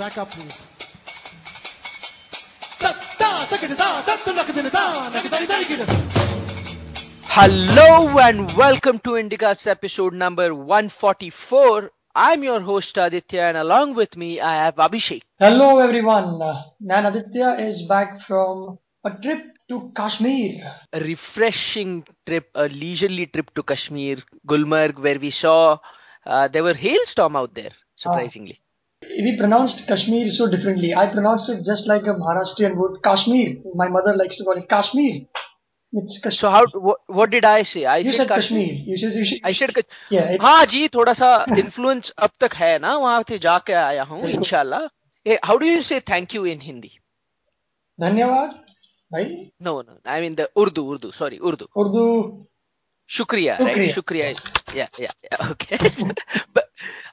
Back up, please. Hello and welcome to Indicast episode number 144. I'm your host Aditya and along with me I have Abhishek. Hello everyone, Nan Aditya is back from a trip to Kashmir. A refreshing trip, a leisurely trip to Kashmir, Gulmarg, where we saw uh, there were hailstorm out there, surprisingly We pronounced Kashmir so differently. I pronounced it just like a Maharashtrian would. Kashmir. My mother likes to call it Kashmir. It's Kashmir. So how what, what did I say? I you said said Kashmir. Kashmir. You should, you should, I said Kashmir. yeah, it's, हाँ जी थोड़ा सा influence अब तक है ना वहां से जाके आया हूँ इंशाल्लाह हाउ डू यू से थैंक यू इन हिंदी धन्यवाद भाई no no I mean the Urdu Urdu sorry Urdu Urdu Shukriya, Shukriya. right? Shukriya. is- Yeah, yeah, yeah. Okay. but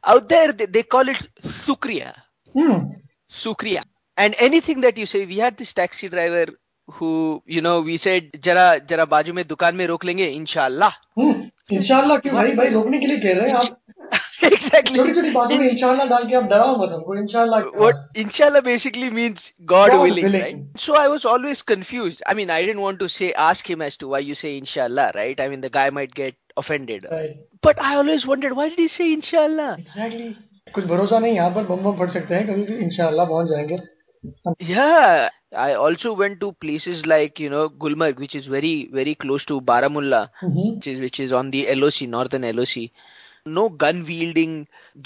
out there, they, they call it Sukriya. hmm, Sukriya. And anything that you say, we had this taxi driver who, you know, we said, जरा जरा बाजू में दुकान में रोक लेंगे इंशाल्लाह hmm. इंशाल्लाह क्यों भाई भाई रोकने के लिए कह रहे हैं आप exactly छोटी छोटी बातों में इंशाल्लाह डाल के आप डराओ मत हमको इंशाल्लाह क्या? what inshallah basically means God, God willing, willing. right? So I was always confused. I mean, I didn't want to say ask him as to why you say inshallah, right? I mean, the guy might get offended. Right. But I always wondered why did he say inshallah? Exactly. कुछ भरोसा नहीं यहाँ पर बम बम फट सकते हैं कभी भी इंशाल्लाह पहुंच जाएंगे Yeah, I also went to places like you know Gulmarg, which is very very close to Baramulla, Mhm. which is which is on the LOC, northern LOC. No gun wielding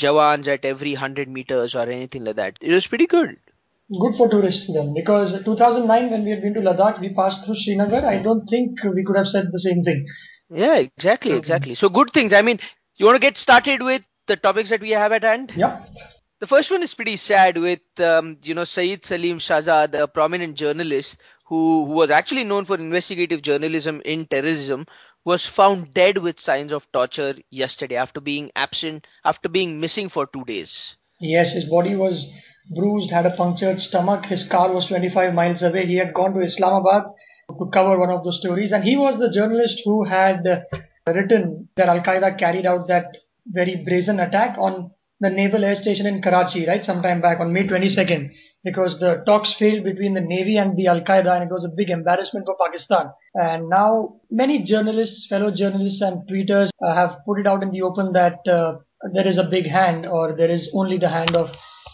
jawans at every hundred meters or anything like that. It was pretty good. Good for tourists then, because 2009 when we had been to Ladakh, we passed through Srinagar. I don't think we could have said the same thing. yeah, exactly, exactly. So good things. I mean, you want to get started with the topics that we have at hand? Yeah. The first one is pretty sad with, um, you know, Saeed Salim Shahzad, a prominent journalist who, who was actually known for investigative journalism in terrorism, was found dead with signs of torture yesterday after being absent, after being missing for two days. Yes, his body was bruised, had a punctured stomach. His car was 25 miles away. He had gone to Islamabad to cover one of those stories, and he was the journalist who had uh, written that Al Qaeda carried out that very brazen attack on the naval air station in Karachi, right, sometime back on May 22nd, because the talks failed between the Navy and the Al Qaeda, and it was a big embarrassment for Pakistan. And now many journalists, fellow journalists, and tweeters uh, have put it out in the open that uh, there is a big hand, or there is only the hand of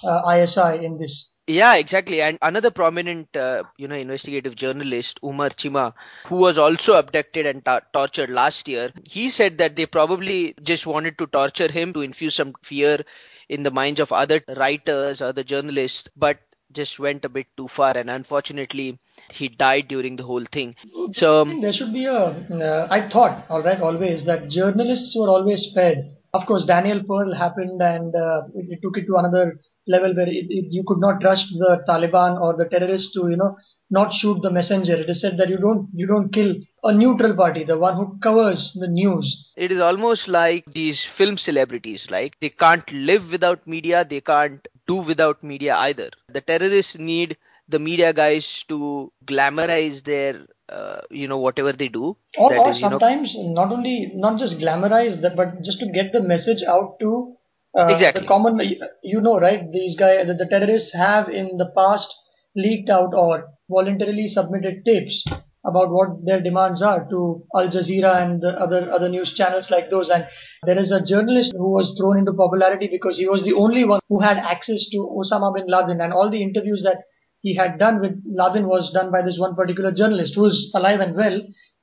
uh, ISI in this. Yeah, exactly. And another prominent, uh, you know, investigative journalist, Umar Cheema, who was also abducted and tor- tortured last year, he said that they probably just wanted to torture him to infuse some fear in the minds of other writers, other journalists, but just went a bit too far. And unfortunately, he died during the whole thing. So, There should be a. Uh, I thought, all right, always that journalists were always spared. Of course, Daniel Pearl happened, and uh, it, it took it to another level where it, it, you could not trust the Taliban or the terrorists to, you know, not shoot the messenger. It is said that you don't you don't kill a neutral party, the one who covers the news. it is almost like these film celebrities, like they can't live without media, they can't do without media either. The terrorists need the media guys to glamorize their, uh, you know, whatever they do. Or, That or is, you know, sometimes not only not just glamorize that, but just to get the message out to uh, Exactly. the common. You know, right? These guys, the, the terrorists have in the past leaked out or voluntarily submitted tapes about what their demands are to Al Jazeera and the other other news channels like those. And there is a journalist who was thrown into popularity because he was the only one who had access to Osama bin Laden, and all the interviews that he had done with Laden was done by this one particular journalist who is alive and well,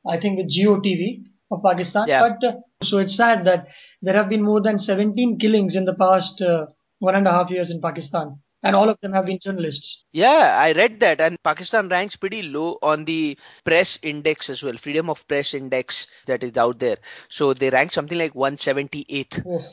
I think with Geo TV of Pakistan. Yeah. But uh, so it's sad that there have been more than 17 killings in the past uh, one and a half years in Pakistan, and all of them have been journalists. yeah, I read that, and Pakistan ranks pretty low on the press index as well, freedom of press index that is out there. So they rank something like 178th. Oh.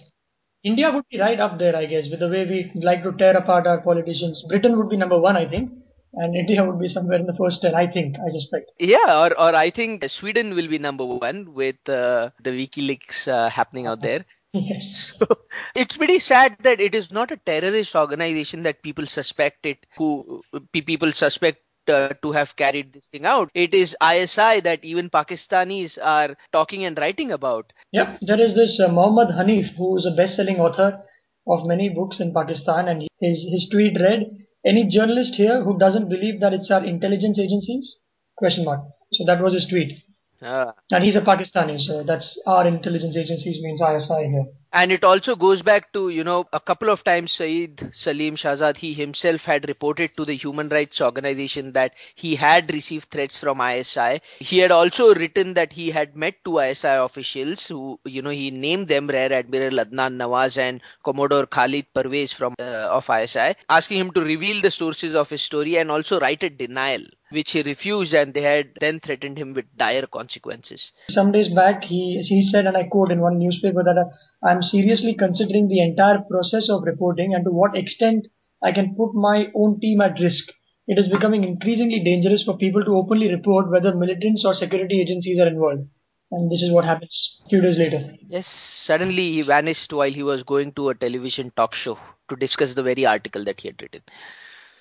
India would be right up there, I guess, with the way we like to tear apart our politicians. Britain would be number one, I think, and India would be somewhere in the first ten, I think, I suspect. Yeah, or, or I think Sweden will be number one with uh, the WikiLeaks uh, happening out there. Yes. So it's pretty sad that it is not a terrorist organization that people suspect it, who people suspect uh, to have carried this thing out. It is ISI that even Pakistanis are talking and writing about. Yeah, there is this uh, Mohammad Hanif, who is a best-selling author of many books in Pakistan, and his his tweet read, "Any journalist here who doesn't believe that it's our intelligence agencies?" Question mark. So that was his tweet. Ah. And he's a Pakistani, so that's our intelligence agencies means ISI here. And it also goes back to, you know, a couple of times Saeed Salim Shahzad, he himself had reported to the human rights organization that he had received threats from ISI. He had also written that he had met two ISI officials who, you know, he named them Rear Admiral Adnan Nawaz and Commodore Khalid Parvez from uh, of ISI, asking him to reveal the sources of his story and also write a denial which he refused and they had then threatened him with dire consequences. Some days back, he, he said, and I quote in one newspaper, that uh, I'm seriously considering the entire process of reporting and to what extent I can put my own team at risk. It is becoming increasingly dangerous for people to openly report whether militants or security agencies are involved. And this is what happens a few days later. Yes, suddenly he vanished while he was going to a television talk show to discuss the very article that he had written.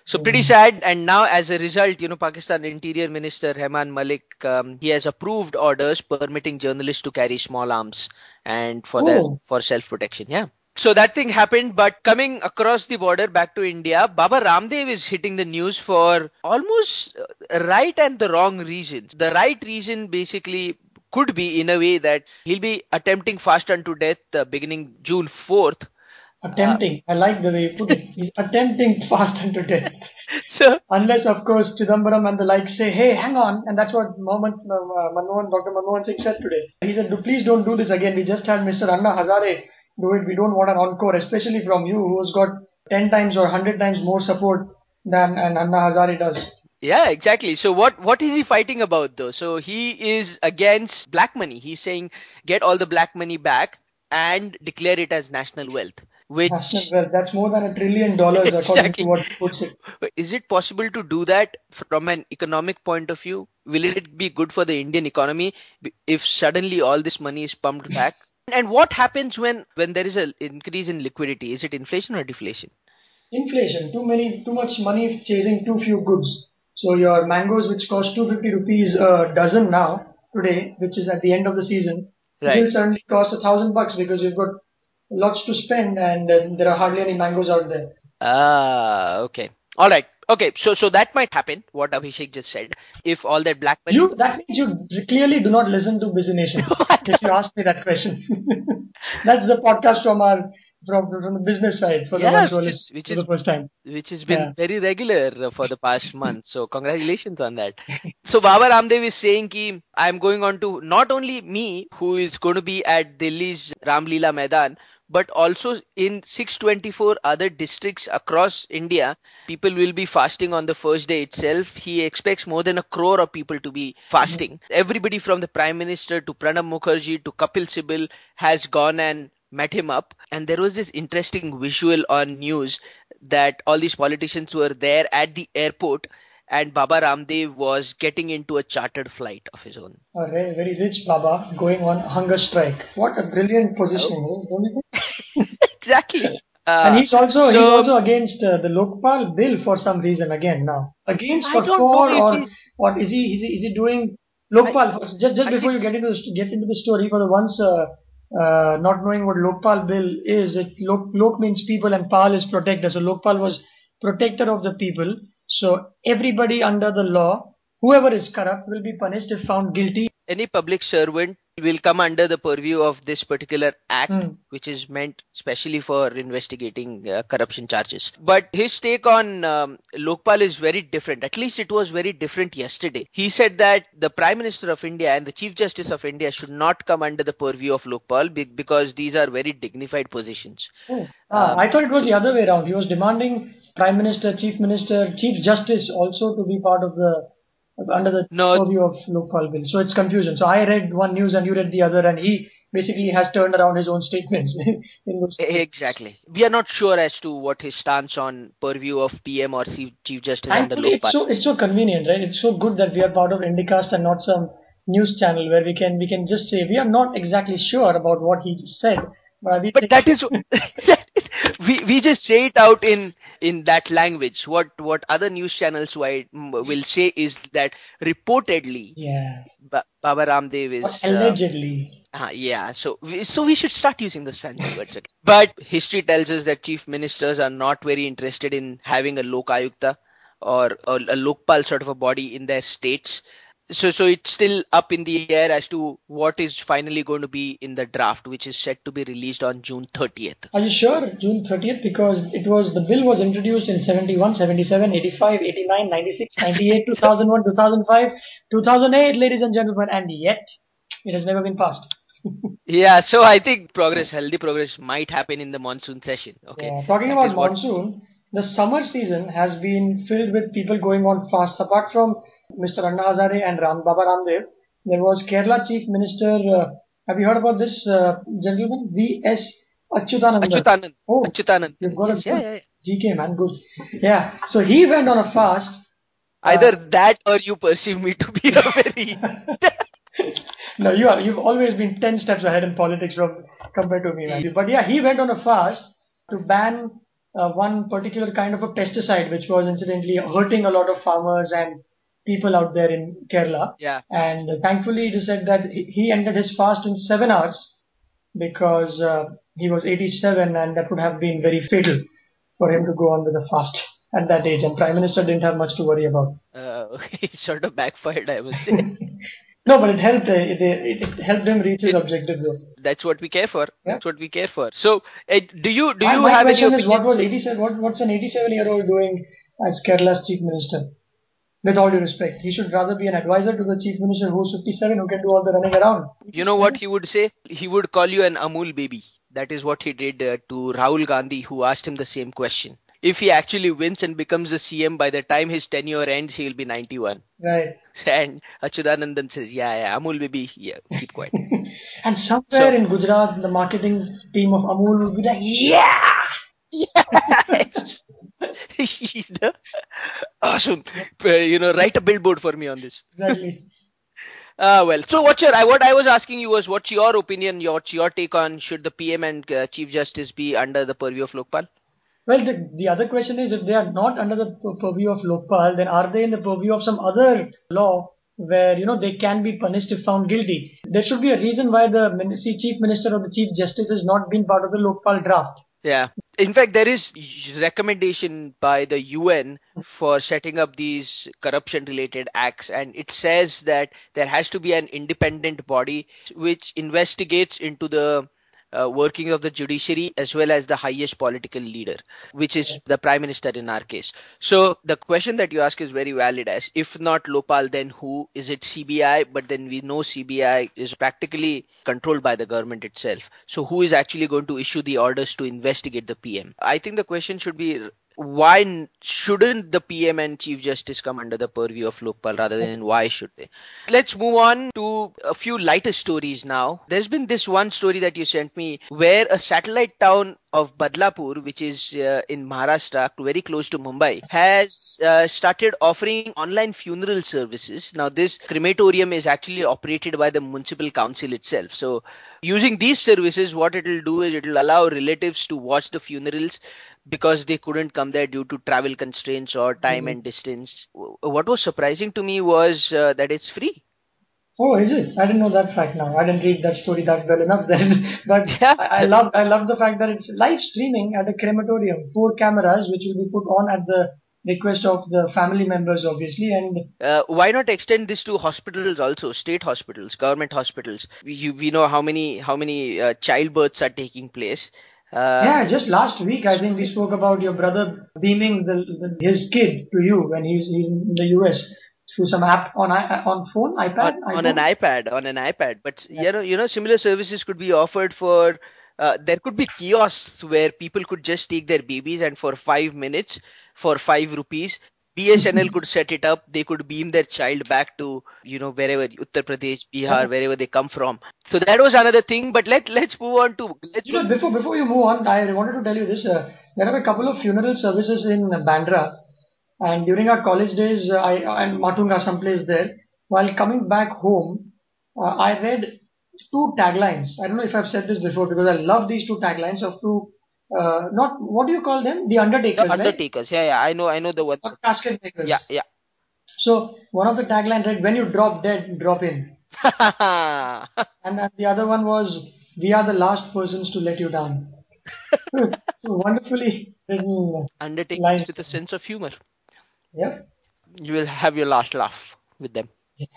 So pretty sad. And now, as a result, you know, Pakistan Interior Minister Rehman Malik, um, he has approved orders permitting journalists to carry small arms and for their Oh. for self protection. Yeah. So that thing happened, but coming across the border back to India, Baba Ramdev is hitting the news for almost uh, right and the wrong reasons. The right reason basically could be in a way that he'll be attempting fast unto death uh, beginning June 4th. Attempting. I like the way you put it. He's attempting fast unto death. So Unless, of course, Chidambaram and the like say, hey, hang on. And that's what Mohammed uh, Manmohan, Dr. Manmohan Singh said today. He said, please don't do this again. We just had Mr. Anna Hazare do it. We don't want an encore, especially from you, who's got 10 times or 100 times more support than an Anna Hazare does. Yeah, exactly. So what what is he fighting about though? So he is against black money. He's saying get all the black money back and declare it as national wealth. Which National wealth. That's more than a trillion dollars, according to what puts it. is it possible to do that from an economic point of view? Will it be good for the Indian economy if suddenly all this money is pumped back? And what happens when when there is an increase in liquidity? Is it inflation or deflation? Inflation. Too many, too much money chasing too few goods. So your mangoes, which cost 250 rupees a dozen now, today, which is at the end of the season, Right. will suddenly cost a thousand bucks because you've got lots to spend and uh, there are hardly any mangoes out there. Ah, okay. All right. Okay, so so that might happen. What Abhishek just said. If all that black money You, that means you clearly do not listen to Busy Nation. if you ask me that question, that's the podcast from our from, from the business side for the Yeah, are which is- which for is- the first time. which has been Yeah. very regular for the past month. So congratulations on that. So Baba Ramdev is saying ki I'm going on to not only me who is going to be at Delhi's Ramlila Maidan, but also in 624 other districts across India, people will be fasting on the first day itself. He expects more than a crore of people to be fasting. Everybody from the Prime Minister to Pranab Mukherjee to Kapil Sibal has gone and met him up. And there was this interesting visual on news that all these politicians were there at the airport and Baba Ramdev was getting into a chartered flight of his own. A very, rich Baba going on hunger strike. What a brilliant positioning, eh, don't you think? exactly. And Uh, he's also he's also against uh, the Lokpal bill for some reason again now. Against I for don't for know if or or is he is he, is he doing Lokpal? for- just just I before you get into the, get into the story for the ones uh, uh, not knowing what Lokpal bill is, it Lok, Lok means people and Pal is protector. So Lokpal was protector of the people. So everybody under the law, whoever is corrupt, will be punished if found guilty. any public servant will come under the purview of this particular act, Hmm. which is meant specially for investigating uh, corruption charges. But his take on um, Lokpal is very different. At least it was very different yesterday. He said that the Prime Minister of India and the Chief Justice of India should not come under the purview of Lokpal be- because these are very dignified positions. Oh. Ah, Um, I thought it was the other way around. He was demanding Prime Minister, Chief Minister, Chief Justice also to be part of the under the No. purview of Lokpal bill. So it's confusion. So I read one news and you read the other, and he basically has turned around his own statements in those. Exactly. We are not sure as to what his stance on purview of PM or Chief Justice under Thankfully, it's Lokpal so it's so convenient, right? It's so good that we are part of Indicast and not some news channel where we can we can just say we are not exactly sure about what he said, but but that is we we just say it out in in that language. What what other news channels will say is that reportedly, yeah, ba- Baba Ramdev is uh, allegedly. Uh, yeah, so we, so we should start using those fancy words again. But history tells us that chief ministers are not very interested in having a lok ayukta or, or a lokpal sort of a body in their states so so it's still up in the air as to what is finally going to be in the draft which is set to be released on june 30th are you sure? June 30th because it was the bill was introduced in 71 77 85 89 96 98 2001 2005 2008 ladies and gentlemen and yet it has never been passed. Yeah so i think progress healthy progress might happen in the monsoon session okay? Yeah, talking that about monsoon. The summer season has been filled with people going on fasts apart from Mr. Anna Hazare and Ram Baba Ramdev. There was Kerala Chief Minister. Uh, have you heard about this uh, gentleman? V.S. Achyutanand. Achyutanand. Oh, Achyutanand. You've got yes, a yeah, yeah, yeah. GK man, good. Yeah. So he went on a fast. Either uh, that or you perceive me to be a very. no, you are. You've always been ten steps ahead in politics from compared to me, man. But yeah, he went on a fast to ban uh, one particular kind of a pesticide, which was incidentally hurting a lot of farmers and people out there in Kerala. Yeah. And thankfully, it is said that he ended his fast in seven hours because uh, he was 87 and that would have been very fatal for him to go on with the fast at that age. And Prime Minister didn't have much to worry about. Uh, it sort of backfired, I would say. no, but it helped. Uh, it, it, it, helped him reach his objective, though. That's what we care for. Yeah. That's what we care for. So, uh, do you do you my have question any is, what was 87? What, what's an 87 year old doing as Kerala's chief minister? with all due respect. He should rather be an advisor to the chief minister who's 57 who can do all the running around. You know what he would say? He would call you an Amul baby. That is what he did uh, to Rahul Gandhi, who asked him the same question. If he actually wins and becomes the CM, by the time his tenure ends, he will be 91. Right. And Achyutanandan says, yeah, yeah, Amul baby, yeah, keep quiet. and somewhere so, in Gujarat, the marketing team of Amul will be like, yeah! Yes! you know? Awesome. You know, write a billboard for me on this. Exactly. Uh, well, so what's your, what I was asking you was, what's your opinion, what's your take on should the PM and uh, Chief Justice be under the purview of Lokpal? Well, the, the other question is, if they are not under the purview of Lokpal, then are they in the purview of some other law where, you know, they can be punished if found guilty? There should be a reason why the Chief Minister or the Chief Justice has not been part of the Lokpal draft. Yeah. In fact, there is recommendation by the UN for setting up these corruption related acts and it says that there has to be an independent body which investigates into the uh, working of the judiciary as well as the highest political leader, which is the prime minister in our case. So the question that you ask is very valid. As if not Lokpal, then who is it? CBI, but then we know CBI is practically controlled by the government itself. So who is actually going to issue the orders to investigate the PM? I think the question should be why shouldn't the PM and Chief Justice come under the purview of Lokpal rather than why should they? Let's move on to a few lighter stories now. There's been this one story that you sent me where a satellite town of Badlapur, which is uh, in Maharashtra, very close to Mumbai, has uh, started offering online funeral services. Now, this crematorium is actually operated by the municipal council itself. So, using these services, what it will do is it will allow relatives to watch the funerals because they couldn't come there due to travel constraints or time mm-hmm. and distance. What was surprising to me was uh, that it's free. Oh, is it? I didn't know that fact. Now I didn't read that story that well enough then. but yeah. I, I love I love the fact that it's live streaming at a crematorium. Four cameras which will be put on at the request of the family members obviously and uh, why not extend this to hospitals also state hospitals government hospitals we, we know how many how many uh, childbirths are taking place uh, yeah, just last week I think we spoke about your brother beaming the, the, his kid to you when he's he's in the US through some app on on phone iPad on, on an iPad on an iPad. But yeah. you know you know similar services could be offered for. Uh, there could be kiosks where people could just take their babies and for five minutes for five rupees BSNL could set it up. They could beam their child back to, you know, wherever Uttar Pradesh, Bihar, wherever they come from. So that was another thing. But let let's move on to. Let's you know, before before you move on, I wanted to tell you this. Uh, there are a couple of funeral services in Bandra, and during our college days, uh, I and Matunga, someplace there. While coming back home, uh, I read two taglines. I don't know if I've said this before because I love these two taglines of two uh, not what do you call them? The Undertakers. The Undertakers. Right? Yeah, yeah. I know. I know the word. Or casket makers. Yeah, yeah. So one of the tagline read, "When you drop dead, drop in," and then the other one was, "We are the last persons to let you down." so wonderfully written. Undertakers lines. with a sense of humor. Yep. You will have your last laugh with them.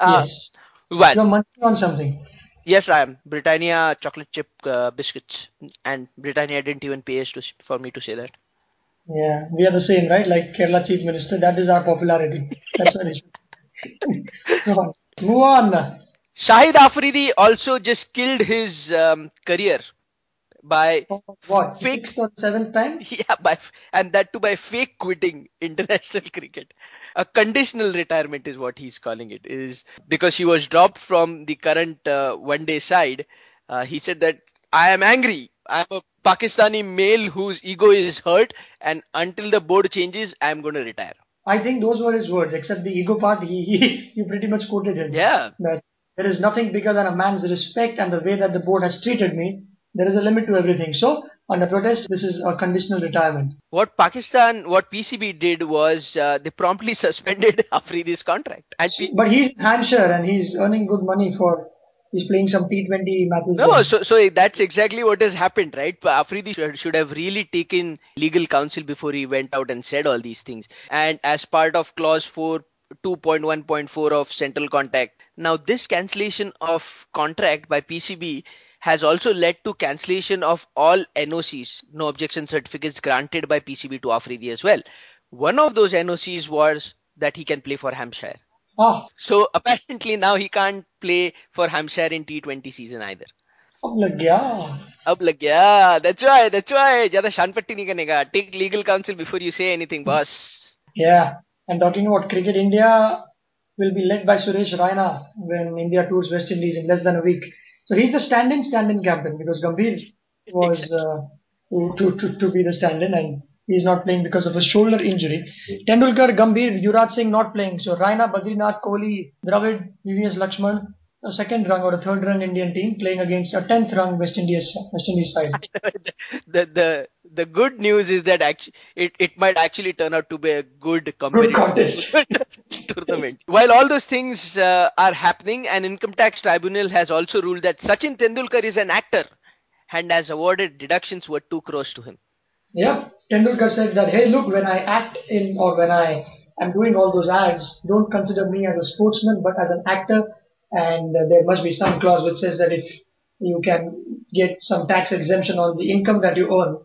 Uh, yes. Well, You're munching on something. Yes, I am. Britannia chocolate chip uh, biscuits, and Britannia didn't even pay us to, for me to say that. Yeah, we are the same, right? Like Kerala Chief Minister, that is our popularity. That's what it should. Go on. Move on. Shahid Afridi also just killed his um, career by What? Fake- Sixth or seventh time? yeah by and that too by fake quitting international cricket a conditional retirement is what he's calling it is because he was dropped from the current uh, one day side uh, he said that i am angry i'm a pakistani male whose ego is hurt and until the board changes i'm going to retire I think those were his words, except the ego part, he, he you pretty much quoted him. yeah That there is nothing bigger than a man's respect and the way that the board has treated me. There is a limit to everything. So, under protest, this is a conditional retirement. what pakistan what pcb did was uh, they promptly suspended afridi's contract P- But he's in Hampshire and he's earning good money for, he's playing some T20 matches. No, there. so so that's exactly what has happened, right? Afridi should, should have really taken legal counsel before he went out and said all these things. And as part of clause 4 2.1.4 of central contact. Now this cancellation of contract by PCB has also led to cancellation of all NOCs, no objection certificates granted by PCB to Afridi as well. One of those NOCs was that he can play for Hampshire. Ah, So apparently now he can't play for Hampshire in T20 season either. अब लग गया. अब लग गया that's why that's why ज्यादा शान पट्टी नहीं करने take legal counsel before you say anything boss Yeah. And talking about cricket, India will be led by Suresh Raina when India tours West Indies in less than a week. So he's the stand-in, stand-in captain because Gambhir was uh, to, to, to be the stand-in and he's not playing because of a shoulder injury. Tendulkar, Gambhir, Yuvraj Singh not playing. So Raina, Badrinath, Kohli, Dravid, VVS Lakshman, a second rung or a third rung Indian team playing against a tenth rung West Indies West Indies side. the the the good news is that actually it, it might actually turn out to be a good competitive contest. tournament. While all those things uh, are happening, an income tax tribunal has also ruled that Sachin Tendulkar is an actor and has awarded deductions worth two crores to him. Yep. Tendulkar said that, hey, look, when I act in or when I am doing all those ads, don't consider me as a sportsman but as an actor. And uh, there must be some clause which says that if you can get some tax exemption on the income that you earn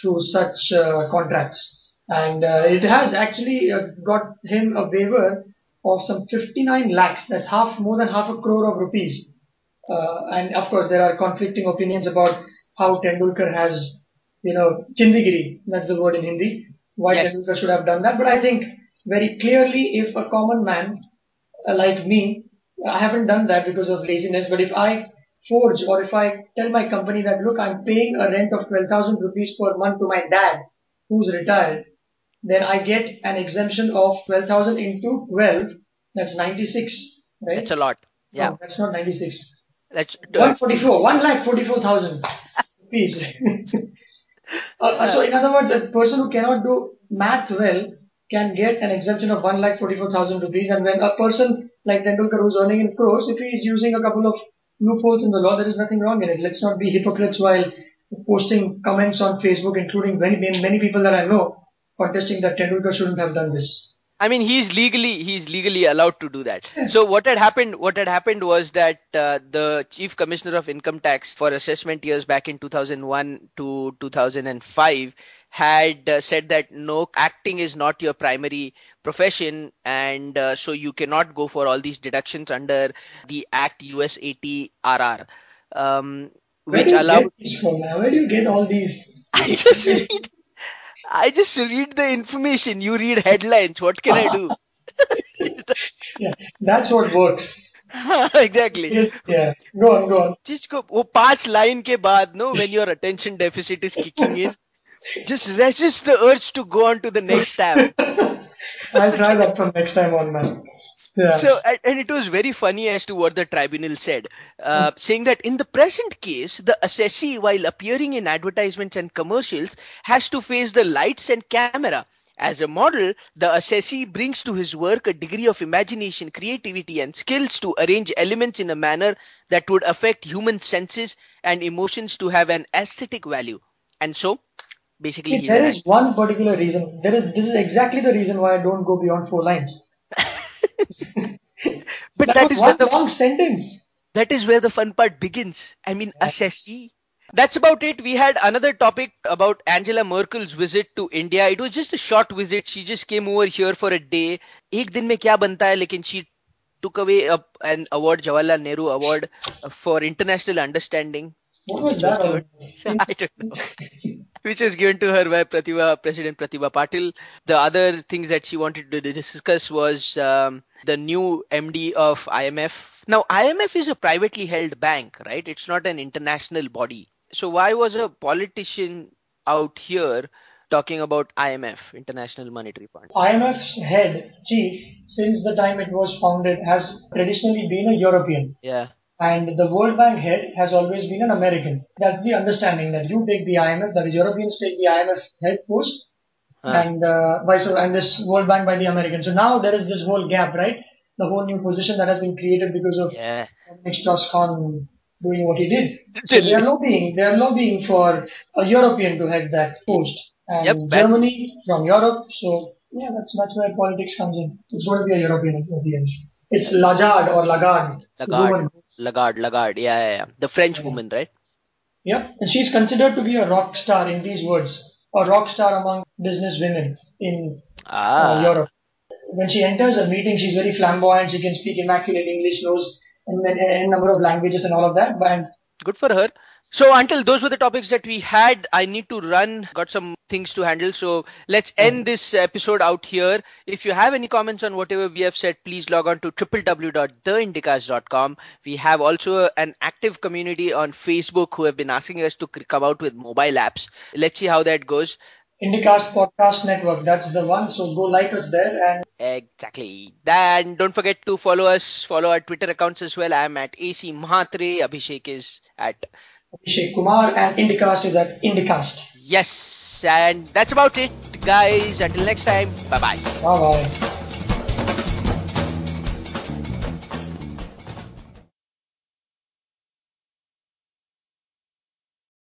through such uh, contracts. And uh, it has actually uh, got him a waiver of some 59 lakhs. That's half, more than half a crore of rupees. Uh, and of course, there are conflicting opinions about how Tendulkar has, you know, Chindigiri, that's the word in Hindi, why Yes. Tendulkar should have done that. But I think very clearly, if a common man like me, I haven't done that because of laziness, but if I forge or if I tell my company that, look, I'm paying a rent of 12,000 rupees per month to my dad who's retired, then I get an exemption of 12,000 into 12, that's 96, right? That's a lot. Yeah, No, that's not 96. that's 144, 1 lakh 44,000 rupees. uh, so in other words, a person who cannot do math well can get an exemption of 1 lakh 44,000 rupees and when a person like Tendulkar who's earning in crores, if he is using a couple of loopholes in the law, there is nothing wrong in it. Let's not be hypocrites while posting comments on Facebook, including many, many people that I know, contesting that Tendulkar shouldn't have done this. I mean, he's legally he's legally allowed to do that. So what had happened? What had happened was that uh, the chief commissioner of income tax for assessment years back in 2001 to 2005 had uh, said that no, acting is not your primary profession, and uh, so you cannot go for all these deductions under the Act US 80 RR, um, Where which do you allowed. get these from? Where do you get all these? I just read. I just read the information. You read headlines. What can I do? Yeah, that's what works. exactly. Yeah, go on, go on. Just go. वो पांच line के बाद no when your attention deficit is kicking in, just resist the urge to go on to the next tab. I'll try that from next time on, man. Yeah. So, and, it was very funny as to what the tribunal said, uh, saying that in the present case, the assessee, while appearing in advertisements and commercials, has to face the lights and camera. As a model, the assessee brings to his work a degree of imagination, creativity, and skills to arrange elements in a manner that would affect human senses and emotions to have an aesthetic value. And so, basically, there is one particular reason. There is this is exactly the reason why I don't go beyond four lines. but that that was is where one the long sentence. that is where the fun part begins. I mean, assessee. That's about it. We had another topic about Angela Merkel's visit to India. It was just a short visit. She just came over here for a day. एक दिन में क्या बनता है लेकिन she took away a, an award, Jawaharlal Nehru Award for International Understanding. What was Which that? was? I don't know. Which was given to her by Pratibha, President Pratibha Patil. The other things that she wanted to discuss was um, the new MD of IMF. Now, IMF is a privately held bank, right? It's not an international body. So, why was a politician out here talking about IMF, International Monetary Fund? IMF's head chief, since the time it was founded, has traditionally been a European. Yeah. And the World Bank head has always been an American. That's the understanding that you take the IMF, that is Europeans take the IMF head post, Huh. and uh, vice versa, and this World Bank by the Americans. So now there is this whole gap, right? The whole new position that has been created because of Yeah. Dominique Strauss-Kahn doing what he did. So they are lobbying, they are lobbying for a European to head that post. And Yep, Germany from Europe, so yeah, that's that's where politics comes in. It's going to be a European at the end. It's Lagarde or Lagarde. Lagarde. woman. Lagarde, Lagarde. Yeah, yeah, yeah. The French woman, right? Yeah, and she's considered to be a rock star in these words, a rock star among business women in uh, Ah. Europe. When she enters a meeting, she's very flamboyant. She can speak immaculate English, knows a, a number of languages and all of that. But good for her so until those were the topics that we had i need to run got some things to handle so let's hmm. end this episode out here if you have any comments on whatever we have said please log on to www.theindicast.com we have also an active community on facebook who have been asking us to come out with mobile apps let's see how that goes Indicast Podcast Network, that's the one. So go like us there and Exactly. And don't forget to follow us, follow our Twitter accounts as well. I'm at AC Mahatre. Abhishek is at Abhishek Kumar and Indicast is at Indicast. Yes, and that's about it, guys. Until next time, bye bye. Bye bye.